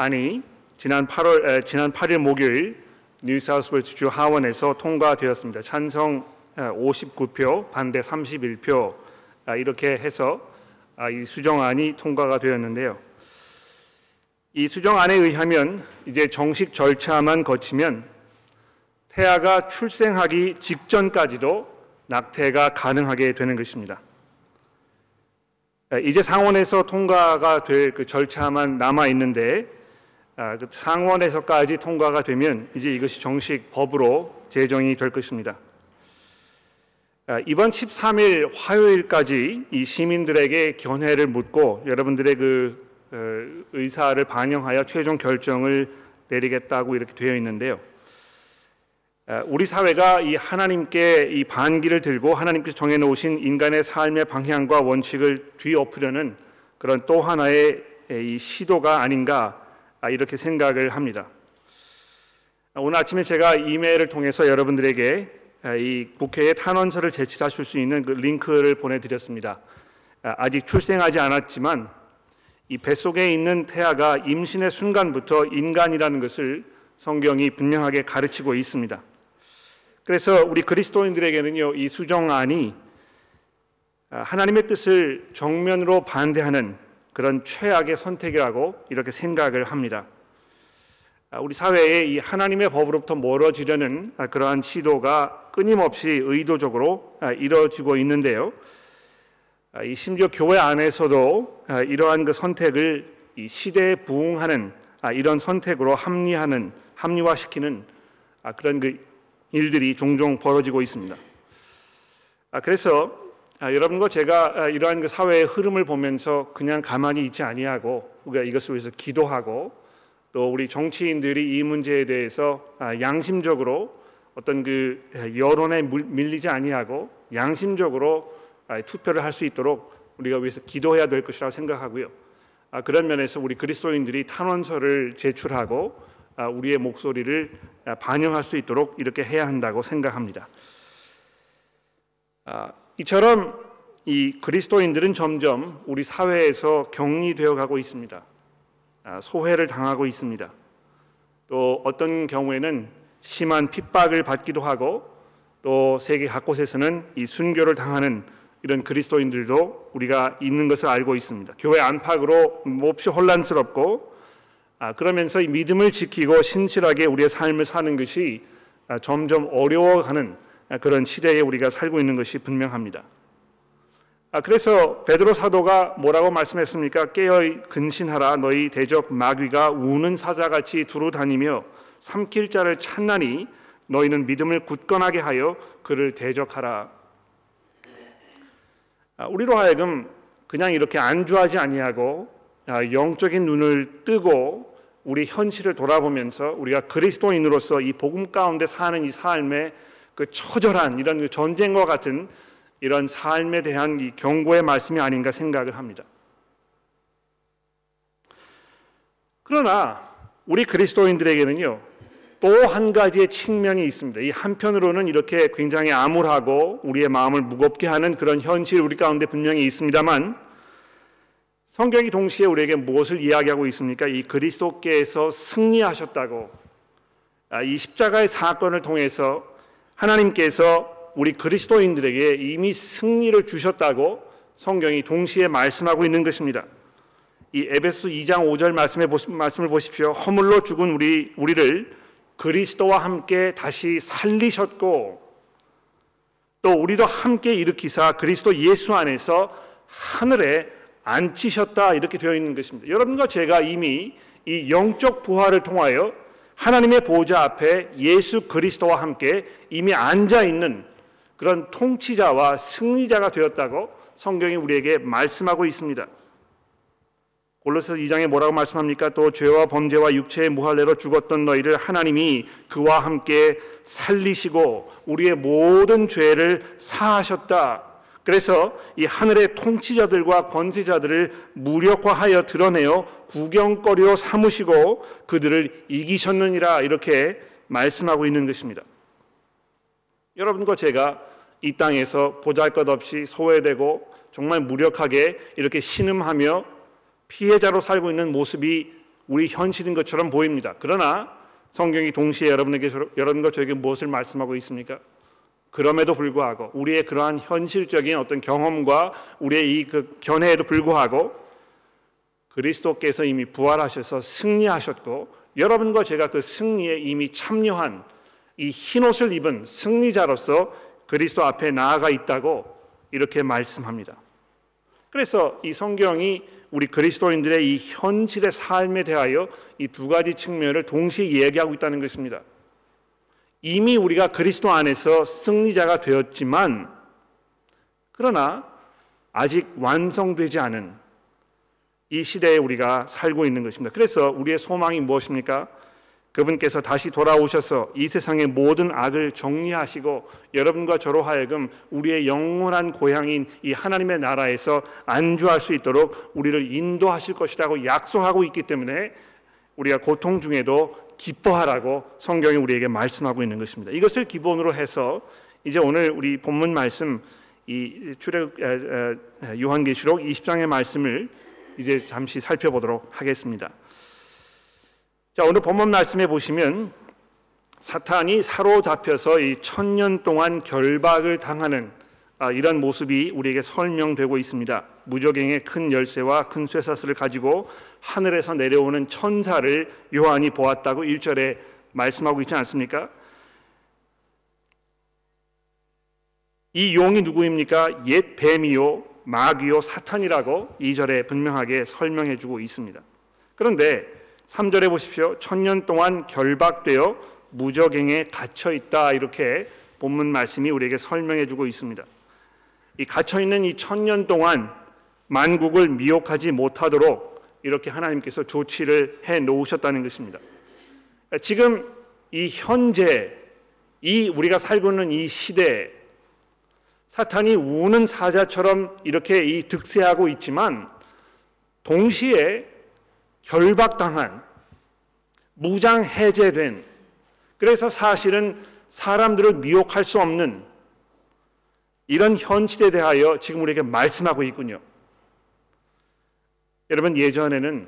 수정안이 지난 8월 에, 지난 8일 목요일 뉴사우스웨일스 주 하원에서 통과되었습니다. 찬성 59표, 반대 31표 아, 이렇게 해서 아, 이 수정안이 통과가 되었는데요. 이 수정안에 의하면 이제 정식 절차만 거치면 태아가 출생하기 직전까지도 낙태가 가능하게 되는 것입니다. 이제 상원에서 통과가 될 그 절차만 남아 있는데 상원에서까지 통과가 되면 이제 이것이 정식 법으로 제정이 될 것입니다. 아, 이번 13일 화요일까지 이 시민들에게 견해를 묻고 여러분들의 그 어, 의사를 반영하여 최종 결정을 내리겠다고 이렇게 되어 있는데요. 아, 우리 사회가 이 하나님께 이 반기를 들고 하나님께서 정해놓으신 인간의 삶의 방향과 원칙을 뒤엎으려는 그런 또 하나의 이 시도가 아닌가 아, 이렇게 생각을 합니다. 오늘 아침에 제가 이메일을 통해서 여러분들에게 이 국회에 탄원서를 제출하실 수 있는 그 링크를 보내드렸습니다. 아직 출생하지 않았지만 이 뱃속에 있는 태아가 임신의 순간부터 인간이라는 것을 성경이 분명하게 가르치고 있습니다. 그래서 우리 그리스도인들에게는요, 이 수정안이 아, 하나님의 뜻을 정면으로 반대하는 그런 최악의 선택이라고 이렇게 생각을 합니다. 아, 우리 사회에 이 하나님의 법으로부터 멀어지려는 아, 그러한 시도가 끊임없이 의도적으로 이루어지고 있는데요. 이 심지어 교회 안에서도 이러한 그 선택을 이 시대에 부응하는 이런 선택으로 합리하는 합리화시키는 그런 그 일들이 종종 벌어지고 있습니다. 아, 그래서 아, 여러분과 제가 아, 이러한 그 사회의 흐름을 보면서 그냥 가만히 있지 아니하고 우리가 이것을 위해서 기도하고 또 우리 정치인들이 이 문제에 대해서 아, 양심적으로 어떤 그 여론에 밀리지 아니하고 양심적으로 아, 투표를 할 수 있도록 우리가 위해서 기도해야 될 것이라고 생각하고요. 아, 그런 면에서 우리 그리스도인들이 탄원서를 제출하고 아, 우리의 목소리를 아, 반영할 수 있도록 이렇게 해야 한다고 생각합니다. 아, 이처럼 이 그리스도인들은 점점 우리 사회에서 격리되어 가고 있습니다. 소외를 당하고 있습니다. 또 어떤 경우에는 심한 핍박을 받기도 하고 또 세계 각곳에서는 이 순교를 당하는 이런 그리스도인들도 우리가 있는 것을 알고 있습니다. 교회 안팎으로 몹시 혼란스럽고 아, 그러면서 이 믿음을 지키고 신실하게 우리의 삶을 사는 것이 아, 점점 어려워가는 아, 그런 시대에 우리가 살고 있는 것이 분명합니다. 그래서 베드로 사도가 뭐라고 말씀했습니까? 깨어 근신하라 너희 대적 마귀가 우는 사자같이 두루 다니며 삼킬 자를 찾나니 너희는 믿음을 굳건하게 하여 그를 대적하라. 우리로 하여금 그냥 이렇게 안주하지 아니하고 영적인 눈을 뜨고 우리 현실을 돌아보면서 우리가 그리스도인으로서 이 복음 가운데 사는 이 삶의 그 처절한 이런 그 전쟁과 같은 이런 삶에 대한 이 경고의 말씀이 아닌가 생각을 합니다. 그러나 우리 그리스도인들에게는요 또 한 가지의 측면이 있습니다. 이 한편으로는 이렇게 굉장히 암울하고 우리의 마음을 무겁게 하는 그런 현실 우리 가운데 분명히 있습니다만 성경이 동시에 우리에게 무엇을 이야기하고 있습니까? 이 그리스도께서 승리하셨다고 아, 이 십자가의 사건을 통해서 하나님께서 우리 그리스도인들에게 이미 승리를 주셨다고 성경이 동시에 말씀하고 있는 것입니다. 이 에베소 2장 5절 말씀에 말씀을 보십시오. 허물로 죽은 우리 우리를 그리스도와 함께 다시 살리셨고 또 우리도 함께 일으키사 그리스도 예수 안에서 하늘에 앉히셨다 이렇게 되어 있는 것입니다. 여러분과 제가 이미 이 영적 부활을 통하여 하나님의 보좌 앞에 예수 그리스도와 함께 이미 앉아 있는 그런 통치자와 승리자가 되었다고 성경이 우리에게 말씀하고 있습니다. 골로새 2장에 뭐라고 말씀합니까? 또 죄와 범죄와 육체의 무할례로 죽었던 너희를 하나님이 그와 함께 살리시고 우리의 모든 죄를 사하셨다. 그래서 이 하늘의 통치자들과 권세자들을 무력화하여 드러내어 구경거리로 삼으시고 그들을 이기셨느니라 이렇게 말씀하고 있는 것입니다. 여러분과 제가 이 땅에서 보잘것없이 소외되고 정말 무력하게 이렇게 신음하며 피해자로 살고 있는 모습이 우리 현실인 것처럼 보입니다. 그러나 성경이 동시에 여러분에게 여러분과 저에게 무엇을 말씀하고 있습니까? 그럼에도 불구하고 우리의 그러한 현실적인 어떤 경험과 우리의 이 그 견해에도 불구하고 그리스도께서 이미 부활하셔서 승리하셨고 여러분과 제가 그 승리에 이미 참여한 이 흰옷을 입은 승리자로서 그리스도 앞에 나아가 있다고 이렇게 말씀합니다. 그래서 이 성경이 우리 그리스도인들의 이 현실의 삶에 대하여 이 두 가지 측면을 동시에 이야기하고 있다는 것입니다. 이미 우리가 그리스도 안에서 승리자가 되었지만 그러나 아직 완성되지 않은 이 시대에 우리가 살고 있는 것입니다. 그래서 우리의 소망이 무엇입니까? 그분께서 다시 돌아오셔서 이 세상의 모든 악을 정리하시고 여러분과 저로 하여금 우리의 영원한 고향인 이 하나님의 나라에서 안주할 수 있도록 우리를 인도하실 것이라고 약속하고 있기 때문에 우리가 고통 중에도 기뻐하라고 성경이 우리에게 말씀하고 있는 것입니다. 이것을 기본으로 해서 이제 오늘 우리 본문 말씀 이 출애 요한계시록 20장의 말씀을 이제 잠시 살펴보도록 하겠습니다. 자, 오늘 본문 말씀에 보시면 사탄이 사로잡혀서 이 천년 동안 결박을 당하는 아, 이런 모습이 우리에게 설명되고 있습니다. 무적행의 큰 열쇠와 큰 쇠사슬을 가지고 하늘에서 내려오는 천사를 요한이 보았다고 1절에 말씀하고 있지 않습니까? 이 용이 누구입니까? 옛 뱀이요 마귀요 사탄이라고 2절에 분명하게 설명해 주고 있습니다. 그런데 3절에 보십시오. 천년 동안 결박되어 무적행에 갇혀 있다 이렇게 본문 말씀이 우리에게 설명해 주고 있습니다. 이 갇혀 있는 이 천년 동안 만국을 미혹하지 못하도록 이렇게 하나님께서 조치를 해 놓으셨다는 것입니다. 지금 이 현재 이 우리가 살고 있는 이 시대 사탄이 우는 사자처럼 이렇게 이 득세하고 있지만 동시에 결박당한 무장 해제된 그래서 사실은 사람들을 미혹할 수 없는 이런 현실에 대하여 지금 우리에게 말씀하고 있군요. 여러분 예전에는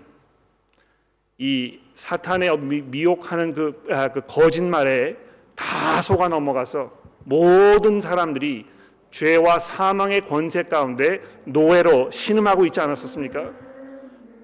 이 사탄의 미혹하는 그, 아, 그 거짓말에 다 속아 넘어가서 모든 사람들이 죄와 사망의 권세 가운데 노예로 신음하고 있지 않았었습니까?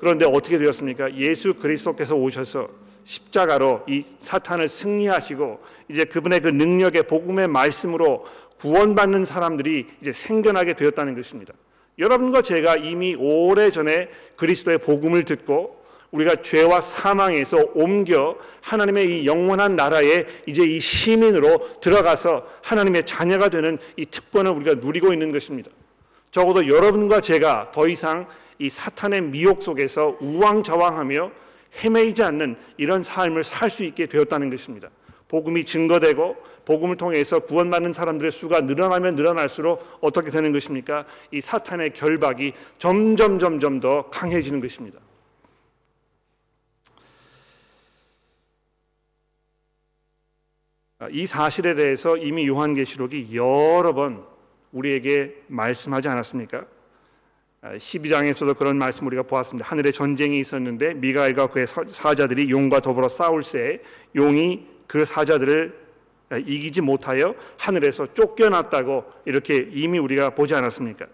그런데 어떻게 되었습니까? 예수 그리스도께서 오셔서 십자가로 이 사탄을 승리하시고 이제 그분의 그 능력의 복음의 말씀으로 구원받는 사람들이 이제 생겨나게 되었다는 것입니다. 여러분과 제가 이미 오래 전에 그리스도의 복음을 듣고 우리가 죄와 사망에서 옮겨 하나님의 이 영원한 나라에 이제 이 시민으로 들어가서 하나님의 자녀가 되는 이 특권을 우리가 누리고 있는 것입니다. 적어도 여러분과 제가 더 이상 이 사탄의 미혹 속에서 우왕좌왕하며 헤매이지 않는 이런 삶을 살 수 있게 되었다는 것입니다. 복음이 증거되고 복음을 통해서 구원받는 사람들의 수가 늘어나면 늘어날수록 어떻게 되는 것입니까? 이 사탄의 결박이 점점 점점 더 강해지는 것입니다. 이 사실에 대해서 이미 요한계시록이 여러 번 우리에게 말씀하지 않았습니까? 12장에서도 그런 말씀 우리가 보았습니다. 하늘에 전쟁이 있었는데 미가엘과 그의 사자들이 용과 더불어 싸울 새 용이 그 사자들을 이기지 못하여 하늘에서 쫓겨났다고 이렇게 이미 우리가 보지 않았습니까?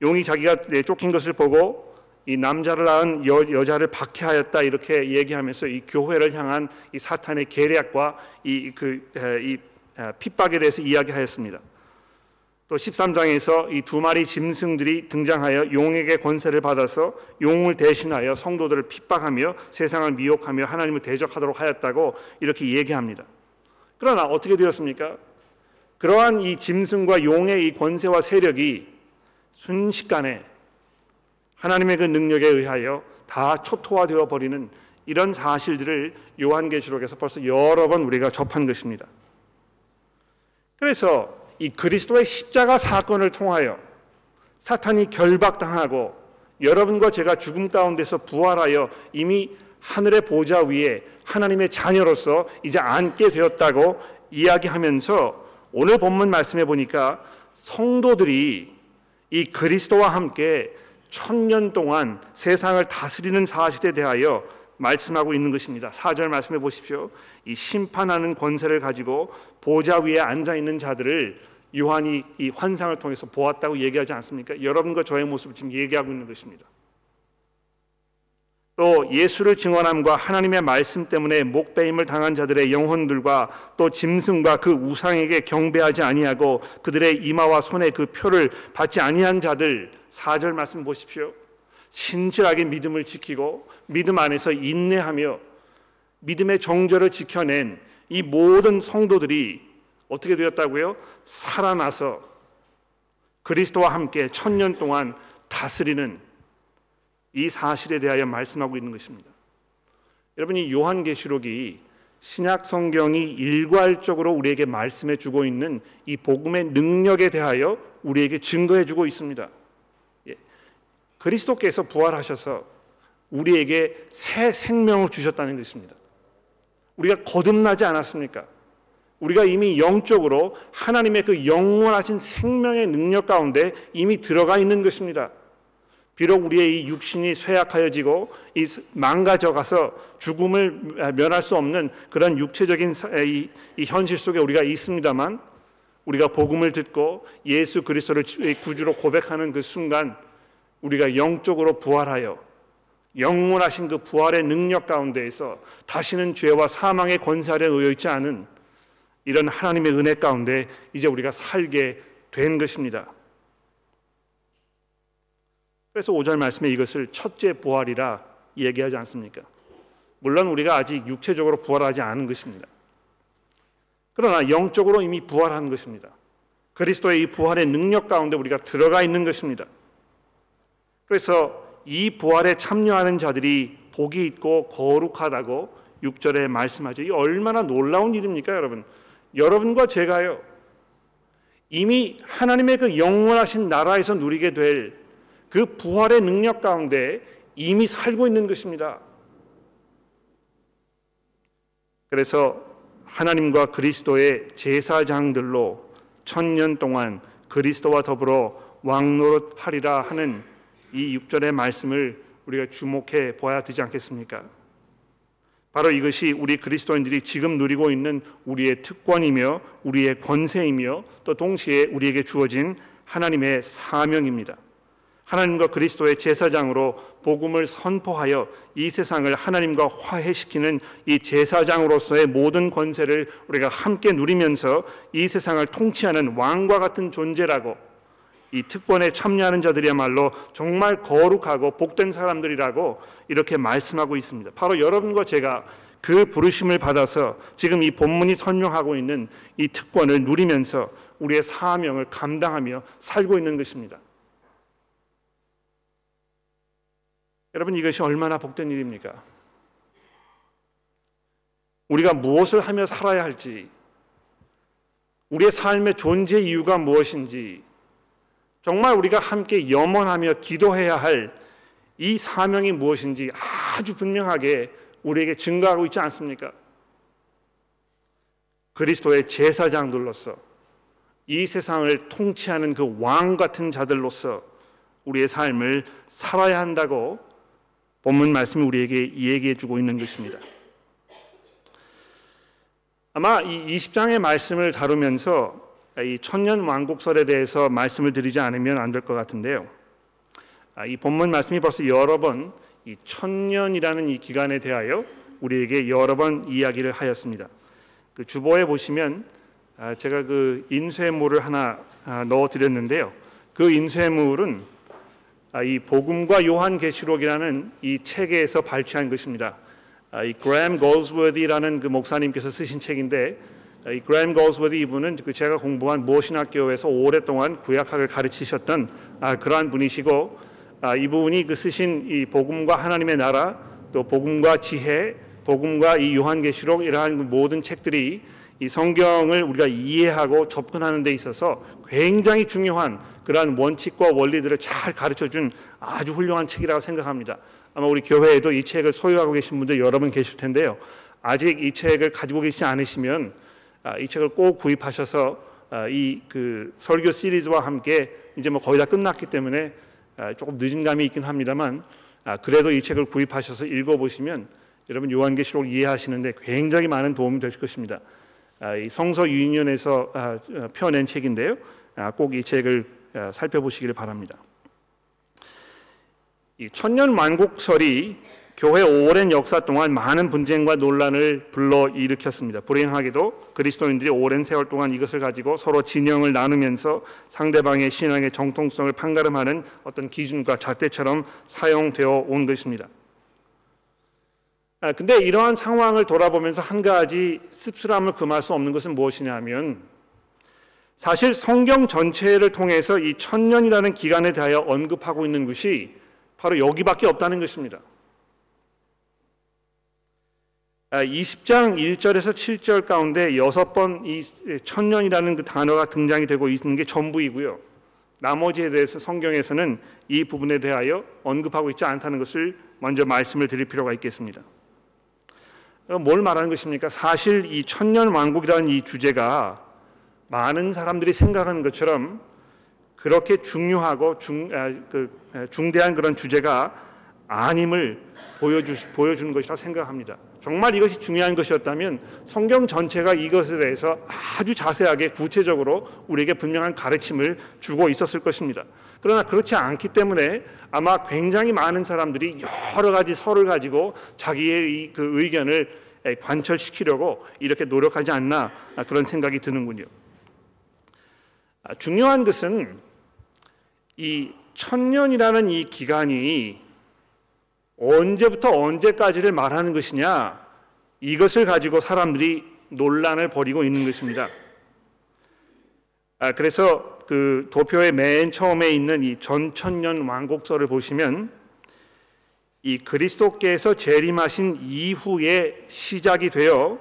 용이 자기가 쫓긴 것을 보고 이 남자를 낳은 여, 여자를 박해하였다 이렇게 얘기하면서 이 교회를 향한 이 사탄의 계략과 이그 그, 이 핍박에 대해서 이야기하였습니다. 또 13장에서 이 두 마리 짐승들이 등장하여 용에게 권세를 받아서 용을 대신하여 성도들을 핍박하며 세상을 미혹하며 하나님을 대적하도록 하였다고 이렇게 얘기합니다. 그러나 어떻게 되었습니까? 그러한 이 짐승과 용의 이 권세와 세력이 순식간에 하나님의 그 능력에 의하여 다 초토화되어 버리는 이런 사실들을 요한계시록에서 벌써 여러 번 우리가 접한 것입니다. 그래서 이 그리스도의 십자가 사건을 통하여 사탄이 결박당하고 여러분과 제가 죽음 가운데서 부활하여 이미 하늘의 보좌 위에 하나님의 자녀로서 이제 앉게 되었다고 이야기하면서 오늘 본문 말씀해 보니까 성도들이 이 그리스도와 함께 천년 동안 세상을 다스리는 사실에 대하여 말씀하고 있는 것입니다. 4절 말씀해 보십시오. 이 심판하는 권세를 가지고 보좌 위에 앉아 있는 자들을 요한이 이 환상을 통해서 보았다고 얘기하지 않습니까? 여러분과 저의 모습을 지금 얘기하고 있는 것입니다. 또 예수를 증언함과 하나님의 말씀 때문에 목배임을 당한 자들의 영혼들과 또 짐승과 그 우상에게 경배하지 아니하고 그들의 이마와 손에 그 표를 받지 아니한 자들 4절 말씀 보십시오. 신실하게 믿음을 지키고 믿음 안에서 인내하며 믿음의 정절을 지켜낸 이 모든 성도들이 어떻게 되었다고요? 살아나서 그리스도와 함께 천년 동안 다스리는 이 사실에 대하여 말씀하고 있는 것입니다. 여러분이 요한계시록이 신약 성경이 일괄적으로 우리에게 말씀해 주고 있는 이 복음의 능력에 대하여 우리에게 증거해 주고 있습니다. 예. 그리스도께서 부활하셔서 우리에게 새 생명을 주셨다는 것입니다. 우리가 거듭나지 않았습니까? 우리가 이미 영적으로 하나님의 그 영원하신 생명의 능력 가운데 이미 들어가 있는 것입니다. 비록 우리의 이 육신이 쇠약하여지고 이 망가져가서 죽음을 면할 수 없는 그런 육체적인 이, 이 현실 속에 우리가 있습니다만 우리가 복음을 듣고 예수 그리스도를 구주로 고백하는 그 순간 우리가 영적으로 부활하여 영원하신 그 부활의 능력 가운데에서 다시는 죄와 사망의 권세 아래 놓여 있지 않은 이런 하나님의 은혜 가운데 이제 우리가 살게 된 것입니다. 그래서 5절 말씀에 이것을 첫째 부활이라 얘기하지 않습니까? 물론 우리가 아직 육체적으로 부활하지 않은 것입니다. 그러나 영적으로 이미 부활한 것입니다. 그리스도의 이 부활의 능력 가운데 우리가 들어가 있는 것입니다. 그래서 이 부활에 참여하는 자들이 복이 있고 거룩하다고 6절에 말씀하죠. 이 얼마나 놀라운 일입니까, 여러분? 여러분과 제가요 이미 하나님의 그 영원하신 나라에서 누리게 될 그 부활의 능력 가운데 이미 살고 있는 것입니다. 그래서 하나님과 그리스도의 제사장들로 천년 동안 그리스도와 더불어 왕노릇 하리라 하는 이 6절의 말씀을 우리가 주목해 보아야 되지 않겠습니까? 바로 이것이 우리 그리스도인들이 지금 누리고 있는 우리의 특권이며 우리의 권세이며 또 동시에 우리에게 주어진 하나님의 사명입니다. 하나님과 그리스도의 제사장으로 복음을 선포하여 이 세상을 하나님과 화해시키는 이 제사장으로서의 모든 권세를 우리가 함께 누리면서 이 세상을 통치하는 왕과 같은 존재라고 이 특권에 참여하는 자들이야말로 정말 거룩하고 복된 사람들이라고 이렇게 말씀하고 있습니다. 바로 여러분과 제가 그 부르심을 받아서 지금 이 본문이 설명하고 있는 이 특권을 누리면서 우리의 사명을 감당하며 살고 있는 것입니다. 여러분 이것이 얼마나 복된 일입니까? 우리가 무엇을 하며 살아야 할지, 우리의 삶의 존재 이유가 무엇인지, 정말 우리가 함께 염원하며 기도해야 할 이 사명이 무엇인지 아주 분명하게 우리에게 증거하고 있지 않습니까? 그리스도의 제사장들로서 이 세상을 통치하는 그 왕 같은 자들로서 우리의 삶을 살아야 한다고 본문 말씀이 우리에게 얘기해 주고 있는 것입니다. 아마 이 20장의 말씀을 다루면서 이 천년 왕국설에 대해서 말씀을 드리지 않으면 안 될 것 같은데요. 아, 이 본문 말씀이 벌써 여러 번 이 천년이라는 이 기간에 대하여 우리에게 여러 번 이야기를 하였습니다. 그 주보에 보시면 아, 제가 그 인쇄물을 하나 아, 넣어 드렸는데요. 그 인쇄물은 이 복음과 요한계시록이라는 이 책에서 발췌한 것입니다. 이 그램 골스워디라는 그 목사님께서 쓰신 책인데 이 그램 골스워드 이분은 그 제가 공부한 모신학교에서 오랫동안 구약학을 가르치셨던 아, 그러한 분이시고 아, 이 부분이 그 쓰신 이 복음과 하나님의 나라 또 복음과 지혜, 복음과 이 요한계시록 이러한 그 모든 책들이 이 성경을 우리가 이해하고 접근하는 데 있어서 굉장히 중요한 그러한 원칙과 원리들을 잘 가르쳐 준 아주 훌륭한 책이라고 생각합니다. 아마 우리 교회에도 이 책을 소유하고 계신 분들 여러 분 계실 텐데요. 아직 이 책을 가지고 계시지 않으시면 아, 이 책을 꼭 구입하셔서 아, 이그 설교 시리즈와 함께 이제 뭐 거의 다 끝났기 때문에 아, 조금 늦은 감이 있긴 합니다만 그래도 이 책을 구입하셔서 읽어보시면 여러분 요한계시록 이해하시는데 굉장히 많은 도움이 될 것입니다. 아, 이 성서 유인연에서 아, 어, 펴낸 책인데요. 아, 꼭이 책을 살펴보시기를 바랍니다. 이 천년 만국설이 교회 오랜 역사 동안 많은 분쟁과 논란을 불러 일으켰습니다. 불행하게도 그리스도인들이 오랜 세월 동안 이것을 가지고 서로 진영을 나누면서 상대방의 신앙의 정통성을 판가름하는 어떤 기준과 잣대처럼 사용되어 온 것입니다. 아, 근데 이러한 상황을 돌아보면서 한 가지 씁쓸함을 금할 수 없는 것은 무엇이냐면 사실 성경 전체를 통해서 이 천년이라는 기간에 대하여 언급하고 있는 것이 바로 여기밖에 없다는 것입니다. 20장 아, 1절에서 7절 가운데 여섯 번 이 천년이라는 그 단어가 등장이 되고 있는 게 전부이고요. 나머지에 대해서 성경에서는 이 부분에 대하여 언급하고 있지 않다는 것을 먼저 말씀을 드릴 필요가 있겠습니다. 뭘 말하는 것입니까? 사실 이 천년 왕국이라는 이 주제가 많은 사람들이 생각하는 것처럼 그렇게 중요하고 중, 아, 그, 중대한 그런 주제가 아님을 보여주, 보여주는 것이라고 생각합니다. 정말 이것이 중요한 것이었다면 성경 전체가 이것에 대해서 아주 자세하게 구체적으로 우리에게 분명한 가르침을 주고 있었을 것입니다. 그러나 그렇지 않기 때문에 아마 굉장히 많은 사람들이 여러 가지 설을 가지고 자기의 그 의견을 관철시키려고 이렇게 노력하지 않나 그런 생각이 드는군요. 아, 중요한 것은 이 천년이라는 이 기간이 언제부터 언제까지를 말하는 것이냐 이것을 가지고 사람들이 논란을 벌이고 있는 것입니다. 아, 그래서 그 도표의 맨 처음에 있는 이 전천년 왕곡서를 보시면 이 그리스도께서 재림하신 이후에 시작이 되어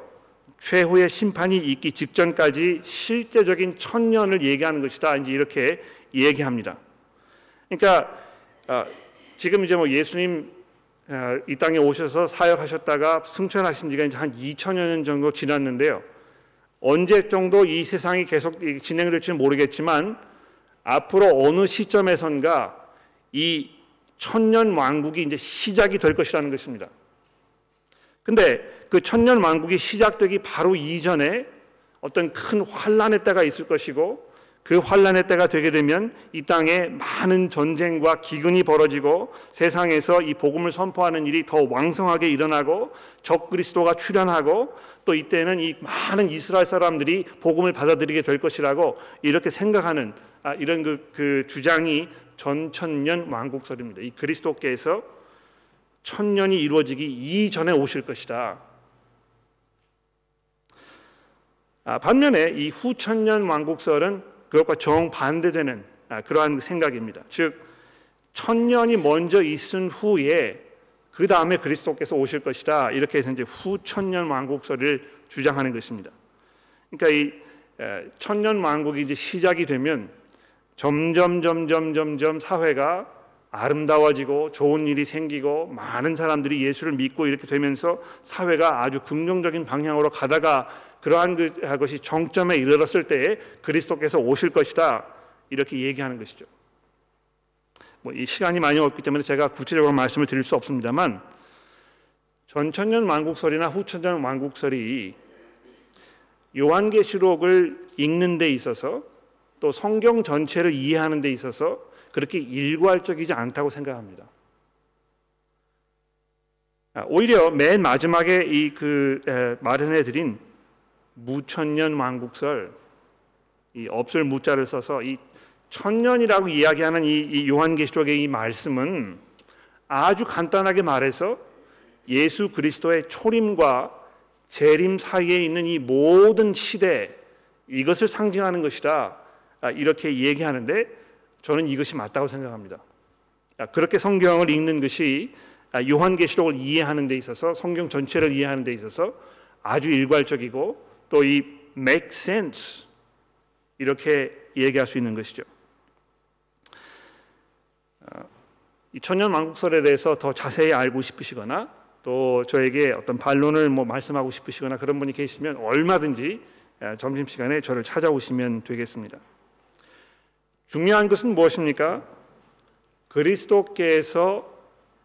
최후의 심판이 있기 직전까지 실제적인 천년을 얘기하는 것이다. 이제 이렇게 얘기합니다. 그러니까 아, 지금 이제 뭐 예수님 아, 이 땅에 오셔서 사역하셨다가 승천하신 지가 이제 한 2천여 년 정도 지났는데요. 언제 정도 이 세상이 계속 진행될지는 모르겠지만 앞으로 어느 시점에선가 이 천년 왕국이 이제 시작이 될 것이라는 것입니다. 근데 그 천년 왕국이 시작되기 바로 이전에 어떤 큰 환란의 때가 있을 것이고 그 환란의 때가 되게 되면 이 땅에 많은 전쟁과 기근이 벌어지고 세상에서 이 복음을 선포하는 일이 더 왕성하게 일어나고 적 그리스도가 출현하고 또 이때는 이 많은 이스라엘 사람들이 복음을 받아들이게 될 것이라고 이렇게 생각하는 아, 이런 그, 그 주장이 전천년 왕국설입니다. 이 그리스도께서 천년이 이루어지기 이전에 오실 것이다. 아, 반면에 이 후천년 왕국설은 그것과 정반대되는 아, 그러한 생각입니다. 즉 천년이 먼저 있은 후에 그 다음에 그리스도께서 오실 것이다. 이렇게 해서 이제 후천년 왕국설을 주장하는 것입니다. 그러니까 이 천년 왕국이 이제 시작이 되면 점점 점점 점점 사회가 아름다워지고 좋은 일이 생기고 많은 사람들이 예수를 믿고 이렇게 되면서 사회가 아주 긍정적인 방향으로 가다가 그러한 그, 것이 정점에 이르렀을 때에 그리스도께서 오실 것이다 이렇게 얘기하는 것이죠. 뭐 이 시간이 많이 없기 때문에 제가 구체적으로 말씀을 드릴 수 없습니다만 전천년 왕국설이나 후천년 왕국설이 요한계시록을 읽는 데 있어서 또 성경 전체를 이해하는 데 있어서 그렇게 일괄적이지 않다고 생각합니다. 아, 오히려 맨 마지막에 이 그 마련해 드린 무천년 왕국설 이 없을 무자를 써서 이 천년이라고 이야기하는 이, 이 요한계시록의 이 말씀은 아주 간단하게 말해서 예수 그리스도의 초림과 재림 사이에 있는 이 모든 시대 이것을 상징하는 것이다 아, 이렇게 얘기하는데 저는 이것이 맞다고 생각합니다. 아, 그렇게 성경을 읽는 것이 아, 요한계시록을 이해하는 데 있어서 성경 전체를 이해하는 데 있어서 아주 일괄적이고 또 이 make sense 이렇게 얘기할 수 있는 것이죠. 어, 이 천년 왕국설에 대해서 더 자세히 알고 싶으시거나 또 저에게 어떤 반론을 뭐 말씀하고 싶으시거나 그런 분이 계시면 얼마든지 점심 시간에 저를 찾아오시면 되겠습니다. 중요한 것은 무엇입니까? 그리스도께서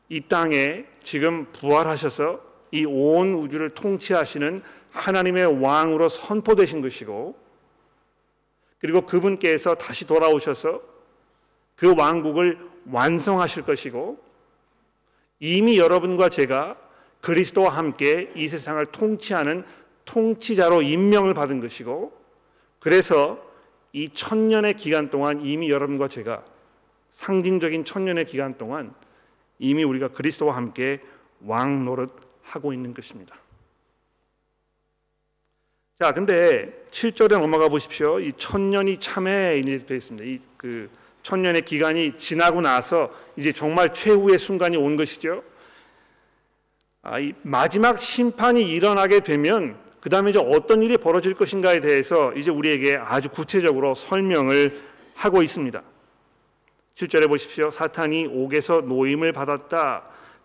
이 땅에 지금 부활하셔서 이 온 우주를 통치하시는 하나님의 왕으로 선포되신 것이고 그리고 그분께서 다시 돌아오셔서 그 왕국을 완성하실 것이고 이미 여러분과 제가 그리스도와 함께 이 세상을 통치하는 통치자로 임명을 받은 것이고 그래서 이 천년의 기간 동안 이미 여러분과 제가 상징적인 천년의 기간 동안 이미 우리가 그리스도와 함께 왕 노릇 하고 있는 것입니다. 자, 근데 7절에 넘어가 보십시오. 이 천년이 참에 되어 있습니다. 이 그 천년의 기간이 지나고 나서 이제 정말 최후의 순간이 온 것이죠. 아, 이 마지막 심판이 일어나게 되면 그 다음에 이제 어떤 일이 벌어질 것인가에 대해서 이제 우리에게 아주 구체적으로 설명을 하고 있습니다. 7절에 보십시오. 사탄이 옥에서 노임을 받았다.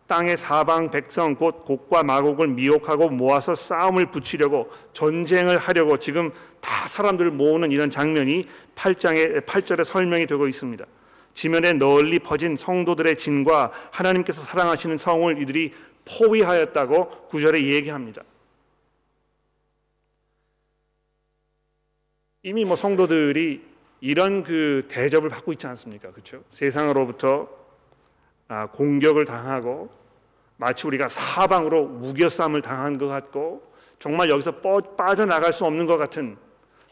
땅의 사방 백성 곧 곡과 마곡을 미혹하고 모아서 싸움을 붙이려고 전쟁을 하려고 지금 다 사람들을 모으는 이런 장면이 8장의 8절에 설명이 되고 있습니다. 지면에 널리 퍼진 성도들의 진과 하나님께서 사랑하시는 성을 이들이 포위하였다고 구절에 얘기합니다. 이미 뭐 성도들이 이런 그 대접을 받고 있지 않습니까? 그렇죠? 세상으로부터 아, 공격을 당하고 마치 우리가 사방으로 우겨쌈을 당한 것 같고 정말 여기서 빠져나갈 수 없는 것 같은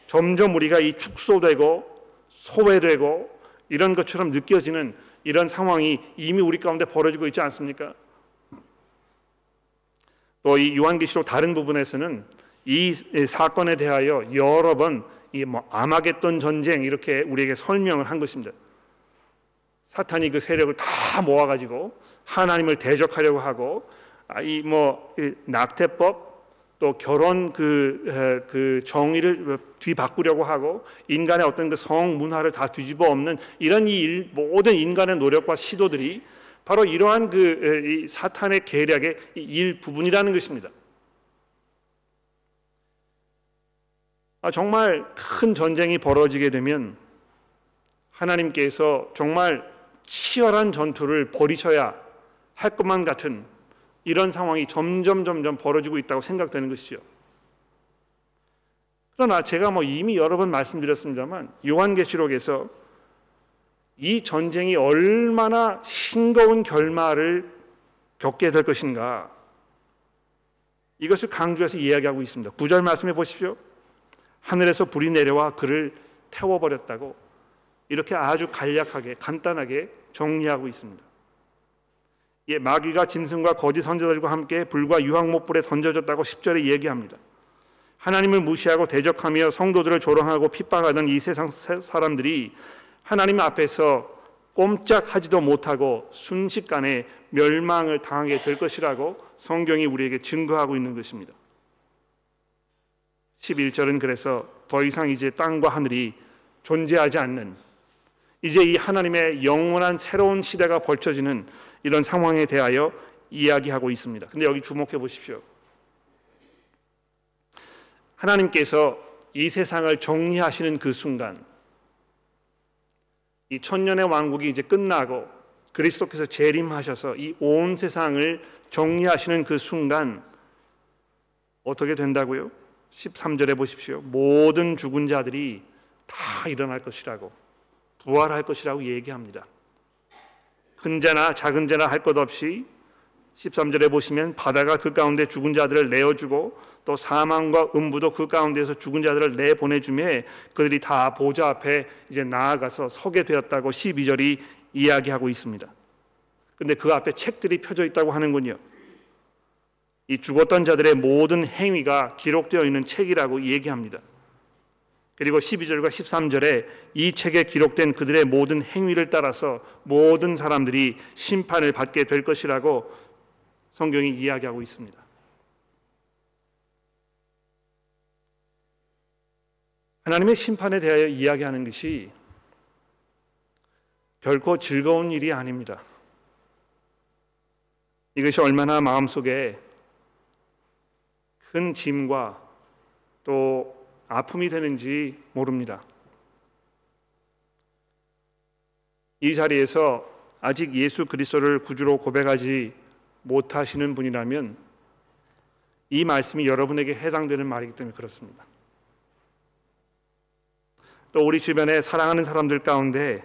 점점 우리가 이 축소되고 소외되고 이런 것처럼 느껴지는 이런 상황이 이미 우리 가운데 벌어지고 있지 않습니까? 또 이 요한계시록 다른 부분에서는 이 사건에 대하여 여러 번이뭐 아마겟돈 전쟁 이렇게 우리에게 설명을 한 것입니다. 사탄이 그 세력을 다 모아가지고 하나님을 대적하려고 하고 아, 이뭐 낙태법 또 결혼 그, 그 정의를 뒤바꾸려고 하고 인간의 어떤 그 성 문화를 다 뒤집어 엎는 이런 이 일, 모든 인간의 노력과 시도들이 바로 이러한 그 사탄의 계략의 일부분이라는 것입니다. 아, 정말 큰 전쟁이 벌어지게 되면 하나님께서 정말 치열한 전투를 벌이셔야 할 것만 같은 이런 상황이 점점 점점 벌어지고 있다고 생각되는 것이죠. 그러나 제가 뭐 이미 여러 번 말씀드렸습니다만 요한계시록에서 이 전쟁이 얼마나 싱거운 결말을 겪게 될 것인가 이것을 강조해서 이야기하고 있습니다. 구절 말씀해 보십시오. 하늘에서 불이 내려와 그를 태워버렸다고 이렇게 아주 간략하게 간단하게 정리하고 있습니다. 예, 마귀가 짐승과 거짓 선지자들과 함께 불과 유황못불에 던져졌다고 10절에 얘기합니다. 하나님을 무시하고 대적하며 성도들을 조롱하고 핍박하던 이 세상 사람들이 하나님 앞에서 꼼짝하지도 못하고 순식간에 멸망을 당하게 될 것이라고 성경이 우리에게 증거하고 있는 것입니다. 11절은 그래서 더 이상 이제 땅과 하늘이 존재하지 않는 이제 이 하나님의 영원한 새로운 시대가 벌쳐지는 이런 상황에 대하여 이야기하고 있습니다. 근데 여기 주목해 보십시오. 하나님께서 이 세상을 정리하시는 그 순간 이 천년의 왕국이 이제 끝나고 그리스도께서 재림하셔서 이 온 세상을 정리하시는 그 순간 어떻게 된다고요? 13절에 보십시오. 모든 죽은 자들이 다 일어날 것이라고 부활할 것이라고 얘기합니다. 큰 자나 작은 자나 할 것 없이 13절에 보시면 바다가 그 가운데 죽은 자들을 내어주고 또 사망과 음부도 그 가운데서 죽은 자들을 내보내주매 그들이 다 보좌 앞에 이제 나아가서 서게 되었다고 12절이 이야기하고 있습니다. 근데 그 앞에 책들이 펴져 있다고 하는군요. 이 죽었던 자들의 모든 행위가 기록되어 있는 책이라고 얘기합니다. 그리고 12절과 13절에 이 책에 기록된 그들의 모든 행위를 따라서 모든 사람들이 심판을 받게 될 것이라고 성경이 이야기하고 있습니다. 하나님의 심판에 대하여 이야기하는 것이 결코 즐거운 일이 아닙니다. 이것이 얼마나 마음속에 큰 짐과 또 아픔이 되는지 모릅니다. 이 자리에서 아직 예수 그리스도를 구주로 고백하지 못하시는 분이라면 이 말씀이 여러분에게 해당되는 말이기 때문에 그렇습니다. 또 우리 주변에 사랑하는 사람들 가운데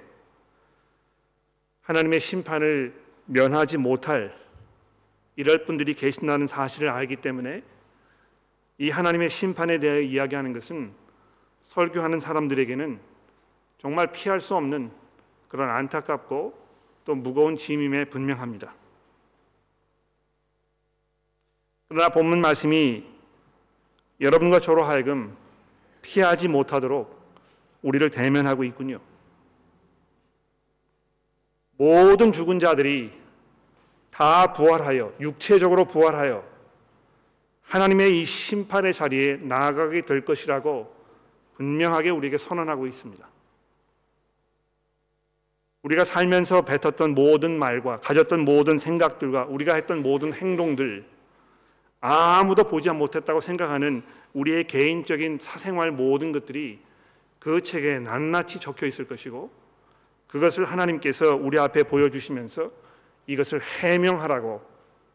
하나님의 심판을 면하지 못할 이럴 분들이 계신다는 사실을 알기 때문에 이 하나님의 심판에 대해 이야기하는 것은 설교하는 사람들에게는 정말 피할 수 없는 그런 안타깝고 또 무거운 짐임에 분명합니다. 그러나 본문 말씀이 여러분과 저로 하여금 피하지 못하도록 우리를 대면하고 있군요. 모든 죽은 자들이 다 부활하여 육체적으로 부활하여 하나님의 이 심판의 자리에 나아가게 될 것이라고 분명하게 우리에게 선언하고 있습니다. 우리가 살면서 뱉었던 모든 말과 가졌던 모든 생각들과 우리가 했던 모든 행동들 아무도 보지 못했다고 생각하는 우리의 개인적인 사생활 모든 것들이 그 책에 낱낱이 적혀 있을 것이고 그것을 하나님께서 우리 앞에 보여주시면서 이것을 해명하라고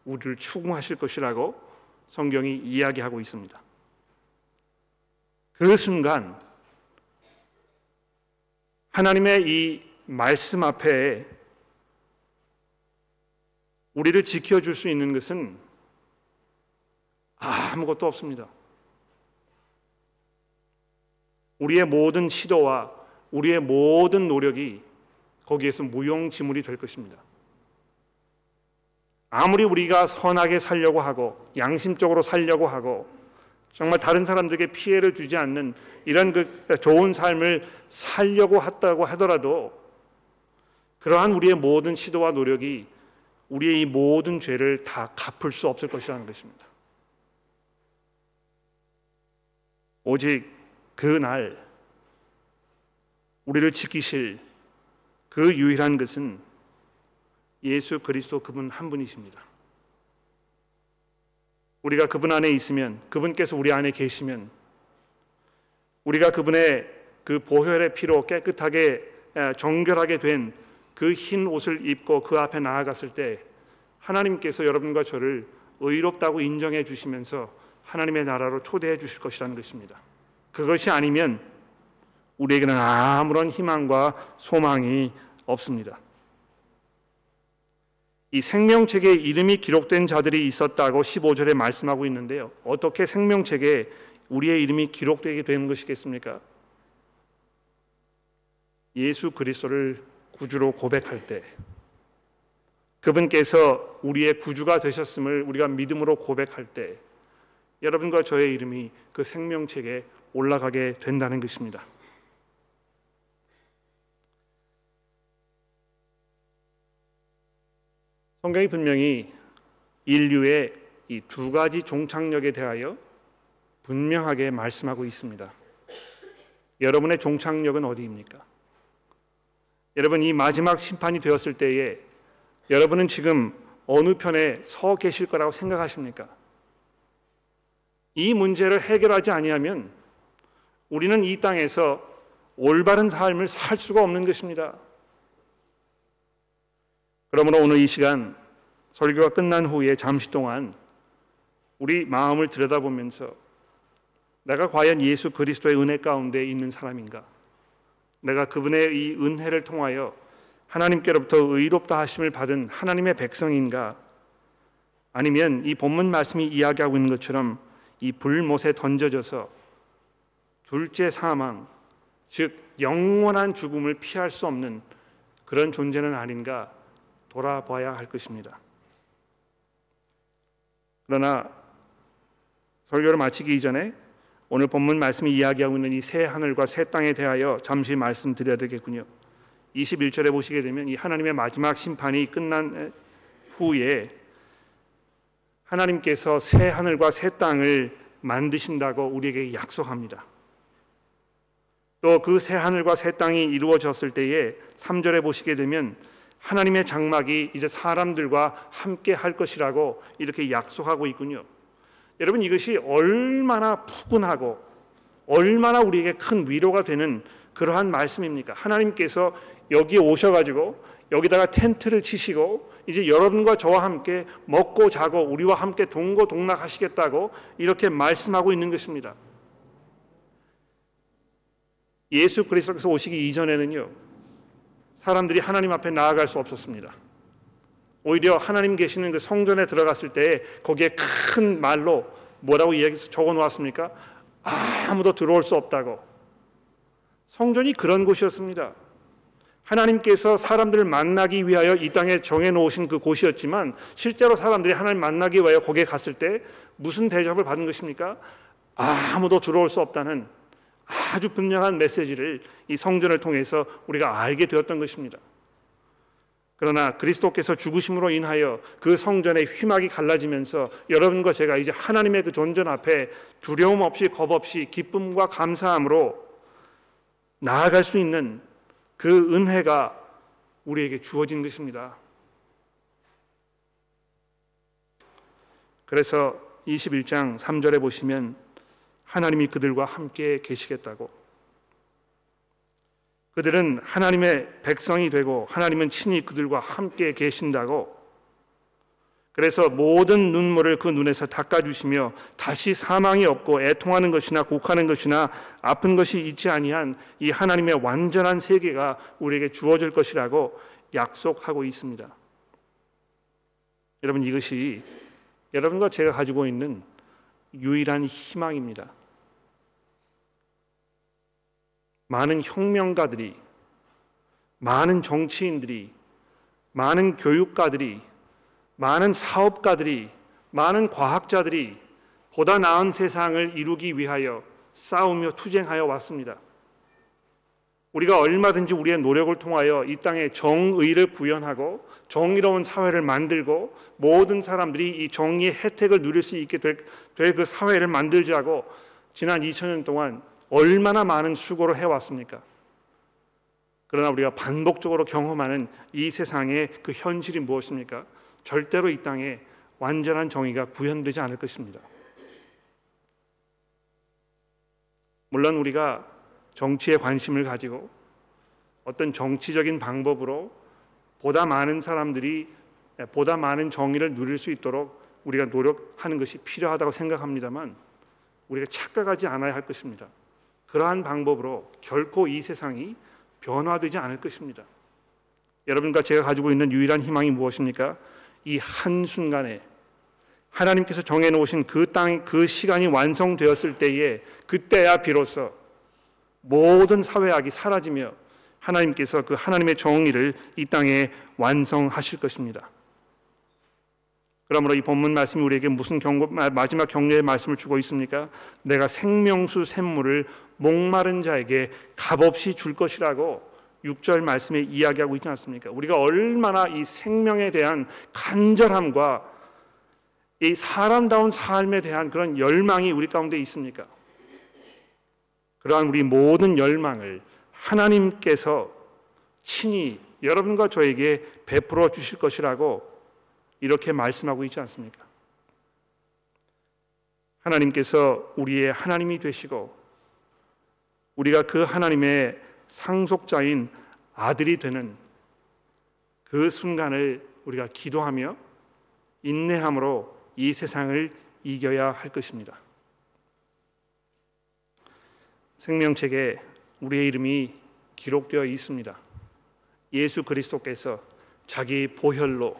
우리를 추궁하실 것이라고 성경이 이야기하고 있습니다. 그 순간 하나님의 이 말씀 앞에 우리를 지켜줄 수 있는 것은 아무것도 없습니다. 우리의 모든 시도와 우리의 모든 노력이 거기에서 무용지물이 될 것입니다. 아무리 우리가 선하게 살려고 하고 양심적으로 살려고 하고 정말 다른 사람들에게 피해를 주지 않는 이런 그 좋은 삶을 살려고 했다고 하더라도 그러한 우리의 모든 시도와 노력이 우리의 이 모든 죄를 다 갚을 수 없을 것이라는 것입니다. 오직 그날 우리를 지키실 그 유일한 것은 예수 그리스도 그분 한 분이십니다. 우리가 그분 안에 있으면 그분께서 우리 안에 계시면 우리가 그분의 그 보혈의 피로 깨끗하게 정결하게 된 그 흰 옷을 입고 그 앞에 나아갔을 때 하나님께서 여러분과 저를 의롭다고 인정해 주시면서 하나님의 나라로 초대해 주실 것이라는 것입니다. 그것이 아니면 우리에게는 아무런 희망과 소망이 없습니다. 이 생명책에 이름이 기록된 자들이 있었다고 15절에 말씀하고 있는데요. 어떻게 생명책에 우리의 이름이 기록되게 되는 것이겠습니까? 예수 그리스도를 구주로 고백할 때 그분께서 우리의 구주가 되셨음을 우리가 믿음으로 고백할 때 여러분과 저의 이름이 그 생명책에 올라가게 된다는 것입니다. 성경이 분명히 인류의 이 두 가지 종착역에 대하여 분명하게 말씀하고 있습니다. 여러분의 종착역은 어디입니까? 여러분 이 마지막 심판이 되었을 때에 여러분은 지금 어느 편에 서 계실 거라고 생각하십니까? 이 문제를 해결하지 아니하면 우리는 이 땅에서 올바른 삶을 살 수가 없는 것입니다. 그러므로 오늘 이 시간 설교가 끝난 후에 잠시 동안 우리 마음을 들여다보면서 내가 과연 예수 그리스도의 은혜 가운데 있는 사람인가? 내가 그분의 이 은혜를 통하여 하나님께로부터 의롭다 하심을 받은 하나님의 백성인가? 아니면 이 본문 말씀이 이야기하고 있는 것처럼 이 불못에 던져져서 둘째 사망, 즉 영원한 죽음을 피할 수 없는 그런 존재는 아닌가 돌아봐야 할 것입니다. 그러나 설교를 마치기 이전에 오늘 본문 말씀이 이야기하고 있는 이 새 하늘과 새 땅에 대하여 잠시 말씀드려야 되겠군요. 21절에 보시게 되면 이 하나님의 마지막 심판이 끝난 후에 하나님께서 새 하늘과 새 땅을 만드신다고 우리에게 약속합니다. 또 그 새 하늘과 새 땅이 이루어졌을 때에 3절에 보시게 되면 하나님의 장막이 이제 사람들과 함께 할 것이라고 이렇게 약속하고 있군요. 여러분 이것이 얼마나 푸근하고 얼마나 우리에게 큰 위로가 되는 그러한 말씀입니까? 하나님께서 여기 오셔 가지고 여기다가 텐트를 치시고 이제 여러분과 저와 함께 먹고 자고 우리와 함께 동고동락하시겠다고 이렇게 말씀하고 있는 것입니다. 예수 그리스도께서 오시기 이전에는요. 사람들이 하나님 앞에 나아갈 수 없었습니다. 오히려 하나님 계시는 그 성전에 들어갔을 때 거기에 큰 말로 뭐라고 이야기 적어 놓았습니까? 아무도 들어올 수 없다고. 성전이 그런 곳이었습니다. 하나님께서 사람들을 만나기 위하여 이 땅에 정해 놓으신 그 곳이었지만 실제로 사람들이 하나님 만나기 위하여 거기에 갔을 때 무슨 대접을 받은 것입니까? 아무도 들어올 수 없다는 아주 분명한 메시지를 이 성전을 통해서 우리가 알게 되었던 것입니다. 그러나 그리스도께서 죽으심으로 인하여 그 성전의 휘막이 갈라지면서 여러분과 제가 이제 하나님의 그 존전 앞에 두려움 없이 겁 없이 기쁨과 감사함으로 나아갈 수 있는 그 은혜가 우리에게 주어진 것입니다. 그래서 21장 3절에 보시면 하나님이 그들과 함께 계시겠다고 그들은 하나님의 백성이 되고 하나님은 친히 그들과 함께 계신다고 그래서 모든 눈물을 그 눈에서 닦아주시며 다시 사망이 없고 애통하는 것이나 곡하는 것이나 아픈 것이 있지 아니한 이 하나님의 완전한 세계가 우리에게 주어질 것이라고 약속하고 있습니다. 여러분 이것이 여러분과 제가 가지고 있는 유일한 희망입니다. 많은 혁명가들이 많은 정치인들이 많은 교육가들이 많은 사업가들이 많은 과학자들이 보다 나은 세상을 이루기 위하여 싸우며 투쟁하여 왔습니다. 우리가 얼마든지 우리의 노력을 통하여 이 땅에 정의를 구현하고 정의로운 사회를 만들고 모든 사람들이 이 정의의 혜택을 누릴 수 있게 될 그 사회를 만들자고 지난 2000년 동안 얼마나 많은 수고를 해왔습니까? 그러나 우리가 반복적으로 경험하는 이 세상의 그 현실이 무엇입니까? 절대로 이 땅에 완전한 정의가 구현되지 않을 것입니다. 물론 우리가 정치에 관심을 가지고 어떤 정치적인 방법으로 보다 많은 사람들이 보다 많은 정의를 누릴 수 있도록 우리가 노력하는 것이 필요하다고 생각합니다만 우리가 착각하지 않아야 할 것입니다. 그러한 방법으로 결코 이 세상이 변화되지 않을 것입니다. 여러분과 제가 가지고 있는 유일한 희망이 무엇입니까? 이 한순간에 하나님께서 정해 놓으신 그 땅, 그 시간이 완성되었을 때에 그때야 비로소 모든 사회악이 사라지며 하나님께서 그 하나님의 정의를 이 땅에 완성하실 것입니다. 그러므로 이 본문 말씀이 우리에게 무슨 경고, 마지막 격려의 말씀을 주고 있습니까? 내가 생명수 샘물을 목마른 자에게 값없이 줄 것이라고 6절 말씀에 이야기하고 있지 않습니까? 우리가 얼마나 이 생명에 대한 간절함과 이 사람다운 삶에 대한 그런 열망이 우리 가운데 있습니까? 그러한 우리 모든 열망을 하나님께서 친히 여러분과 저에게 베풀어 주실 것이라고 이렇게 말씀하고 있지 않습니까? 하나님께서 우리의 하나님이 되시고 우리가 그 하나님의 상속자인 아들이 되는 그 순간을 우리가 기도하며 인내함으로 이 세상을 이겨야 할 것입니다. 생명책에 우리의 이름이 기록되어 있습니다. 예수 그리스도께서 자기 보혈로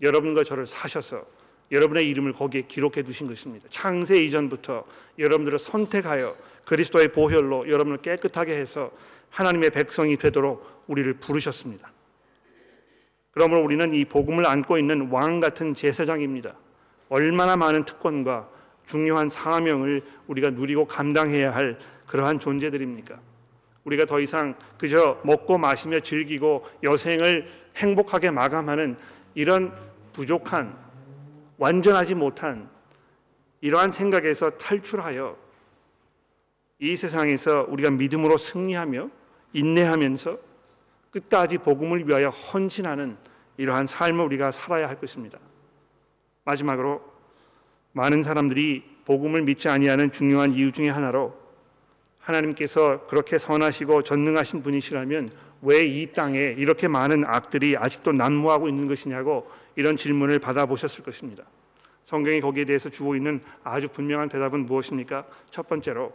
여러분과 저를 사셔서 여러분의 이름을 거기에 기록해 두신 것입니다. 창세 이전부터 여러분들을 선택하여 그리스도의 보혈로 여러분을 깨끗하게 해서 하나님의 백성이 되도록 우리를 부르셨습니다. 그러므로 우리는 이 복음을 안고 있는 왕 같은 제사장입니다. 얼마나 많은 특권과 중요한 사명을 우리가 누리고 감당해야 할 그러한 존재들입니까? 우리가 더 이상 그저 먹고 마시며 즐기고 여생을 행복하게 마감하는 이런 부족한 완전하지 못한 이러한 생각에서 탈출하여 이 세상에서 우리가 믿음으로 승리하며 인내하면서 끝까지 복음을 위하여 헌신하는 이러한 삶을 우리가 살아야 할 것입니다. 마지막으로 많은 사람들이 복음을 믿지 아니하는 중요한 이유 중에 하나로 하나님께서 그렇게 선하시고 전능하신 분이시라면 왜 이 땅에 이렇게 많은 악들이 아직도 난무하고 있는 것이냐고 이런 질문을 받아보셨을 것입니다. 성경이 거기에 대해서 주고 있는 아주 분명한 대답은 무엇입니까? 첫 번째로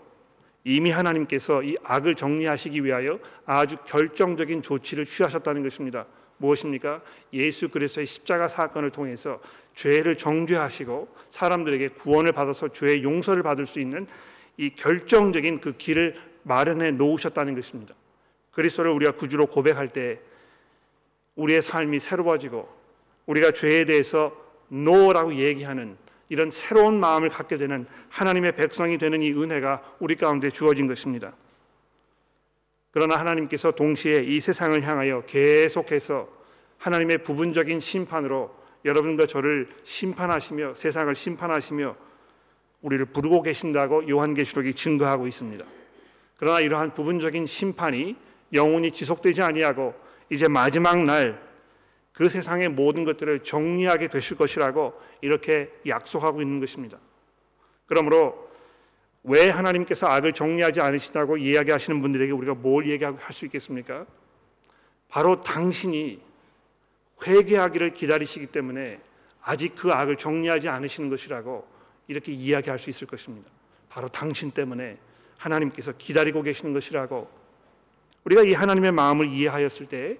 이미 하나님께서 이 악을 정리하시기 위하여 아주 결정적인 조치를 취하셨다는 것입니다. 무엇입니까? 예수 그리스도의 십자가 사건을 통해서 죄를 정죄하시고 사람들에게 구원을 받아서 죄의 용서를 받을 수 있는 이 결정적인 그 길을 마련해 놓으셨다는 것입니다. 그리스도를 우리가 구주로 고백할 때 우리의 삶이 새로워지고 우리가 죄에 대해서 노라고 얘기하는 이런 새로운 마음을 갖게 되는 하나님의 백성이 되는 이 은혜가 우리 가운데 주어진 것입니다. 그러나 하나님께서 동시에 이 세상을 향하여 계속해서 하나님의 부분적인 심판으로 여러분과 저를 심판하시며 세상을 심판하시며 우리를 부르고 계신다고 요한계시록이 증거하고 있습니다. 그러나 이러한 부분적인 심판이 영원히 지속되지 아니하고 이제 마지막 날 그 세상의 모든 것들을 정리하게 되실 것이라고 이렇게 약속하고 있는 것입니다. 그러므로 왜 하나님께서 악을 정리하지 않으시다고 이야기하시는 분들에게 우리가 뭘 얘기할 수 있겠습니까? 바로 당신이 회개하기를 기다리시기 때문에 아직 그 악을 정리하지 않으시는 것이라고 이렇게 이야기할 수 있을 것입니다. 바로 당신 때문에 하나님께서 기다리고 계시는 것이라고 우리가 이 하나님의 마음을 이해하였을 때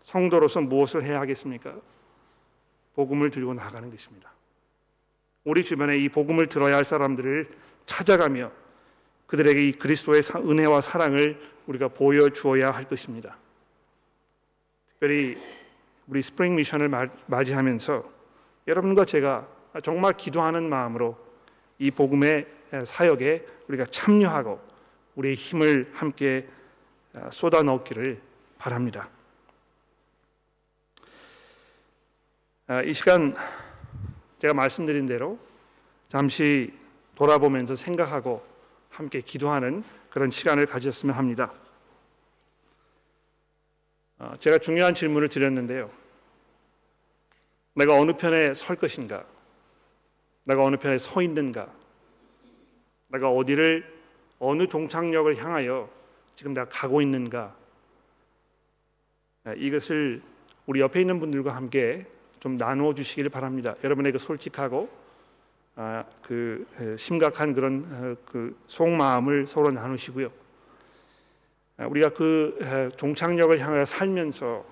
성도로서 무엇을 해야 하겠습니까? 복음을 들고 나가는 것입니다. 우리 주변에 이 복음을 들어야 할 사람들을 찾아가며 그들에게 이 그리스도의 은혜와 사랑을 우리가 보여 주어야 할 것입니다. 특별히 우리 스프링 미션을 맞이하면서 여러분과 제가 정말 기도하는 마음으로 이 복음의 사역에 우리가 참여하고 우리의 힘을 함께 쏟아 넣기를 바랍니다. 이 시간 제가 말씀드린 대로 잠시 돌아보면서 생각하고 함께 기도하는 그런 시간을 가졌으면 합니다. 어, 제가 중요한 질문을 드렸는데요. 내가 어느 편에 설 것인가? 내가 어느 편에 서 있는가? 내가 어디를 어느 종착역을 향하여 지금 내가 가고 있는가? 네, 이것을 우리 옆에 있는 분들과 함께 좀 나누어 주시기를 바랍니다. 여러분에게 솔직하고 아, 그 심각한 그런 어, 그 속마음을 서로 나누시고요. 아, 우리가 그 종착역을 향하여 살면서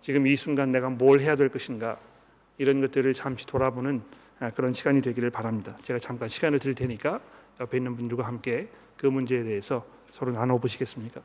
지금 이 순간 내가 뭘 해야 될 것인가 이런 것들을 잠시 돌아보는 아, 그런 시간이 되기를 바랍니다. 제가 잠깐 시간을 드릴 테니까 옆에 있는 분들과 함께 그 문제에 대해서 서로 나눠 보시겠습니까?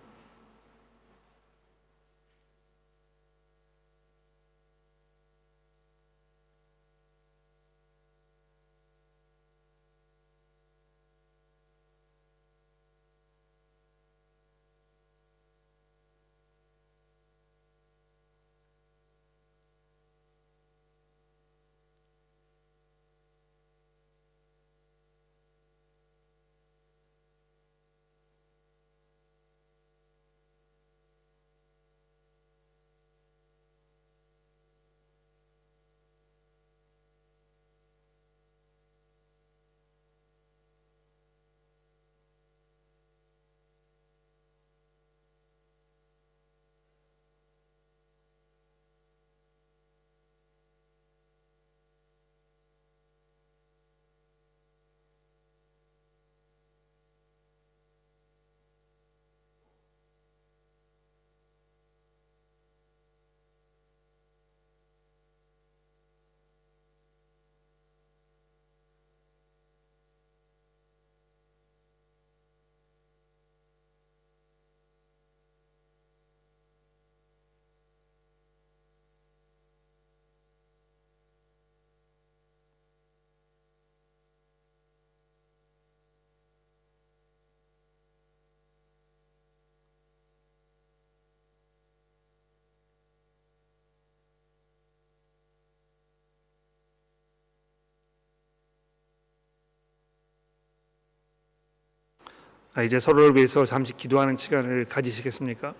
이제 서로를 위해서 잠시 기도하는 시간을 가지시겠습니까?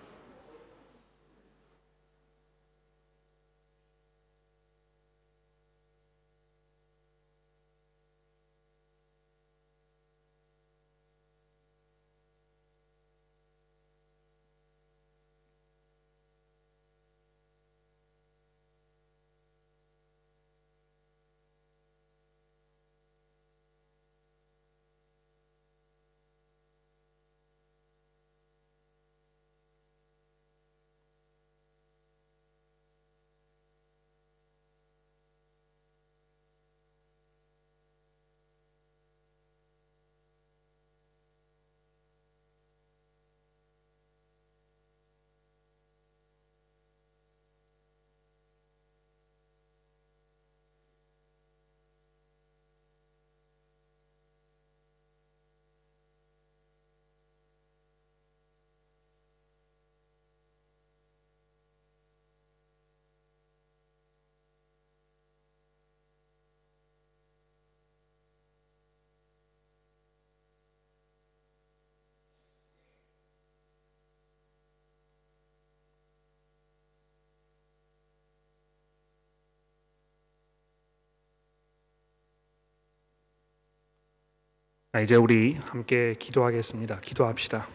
아, 이제 우리 함께 기도하겠습니다. 기도합시다.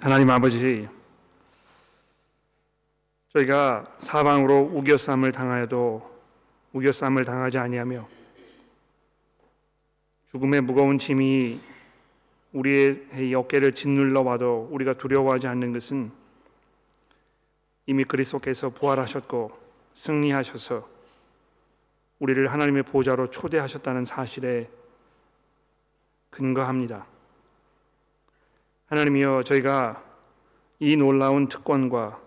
하나님 아버지, 저희가 사방으로 우겨쌈을 당하여도 우겨쌈을 당하지 아니하며 죽음의 무거운 짐이 우리의 어깨를 짓눌러 와도 우리가 두려워하지 않는 것은 이미 그리스도께서 부활하셨고 승리하셔서 우리를 하나님의 보좌로 초대하셨다는 사실에 근거합니다. 하나님이여 저희가 이 놀라운 특권과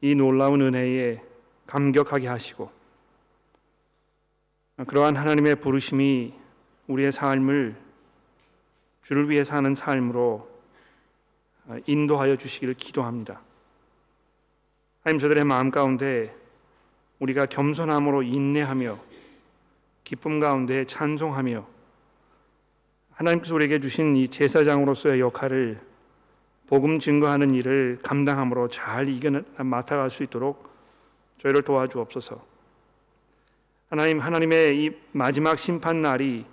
이 놀라운 은혜에 감격하게 하시고 그러한 하나님의 부르심이 우리의 삶을 주를 위해 사는 삶으로 인도하여 주시기를 기도합니다. 하나님 저들의 마음 가운데 우리가 겸손함으로 인내하며 기쁨 가운데 찬송하며 하나님께서 우리에게 주신 이 제사장으로서의 역할을 복음 증거하는 일을 감당함으로 잘 이겨 맡아갈 수 있도록 저희를 도와주옵소서. 하나님 하나님의 이 마지막 심판 날이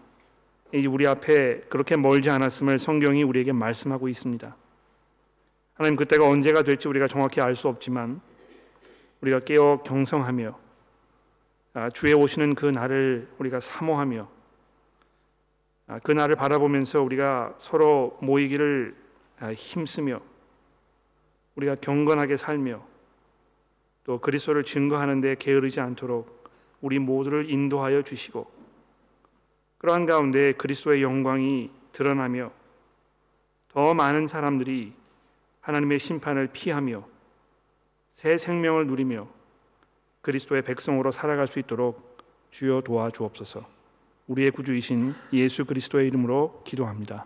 우리 앞에 그렇게 멀지 않았음을 성경이 우리에게 말씀하고 있습니다. 하나님 그때가 언제가 될지 우리가 정확히 알 수 없지만 우리가 깨어 경성하며 아, 주의 오시는 그 날을 우리가 사모하며 아, 그 날을 바라보면서 우리가 서로 모이기를 아, 힘쓰며 우리가 경건하게 살며 또 그리스도를 증거하는 데 게으르지 않도록 우리 모두를 인도하여 주시고 그러한 가운데 그리스도의 영광이 드러나며 더 많은 사람들이 하나님의 심판을 피하며 새 생명을 누리며 그리스도의 백성으로 살아갈 수 있도록 주여 도와주옵소서. 우리의 구주이신 예수 그리스도의 이름으로 기도합니다.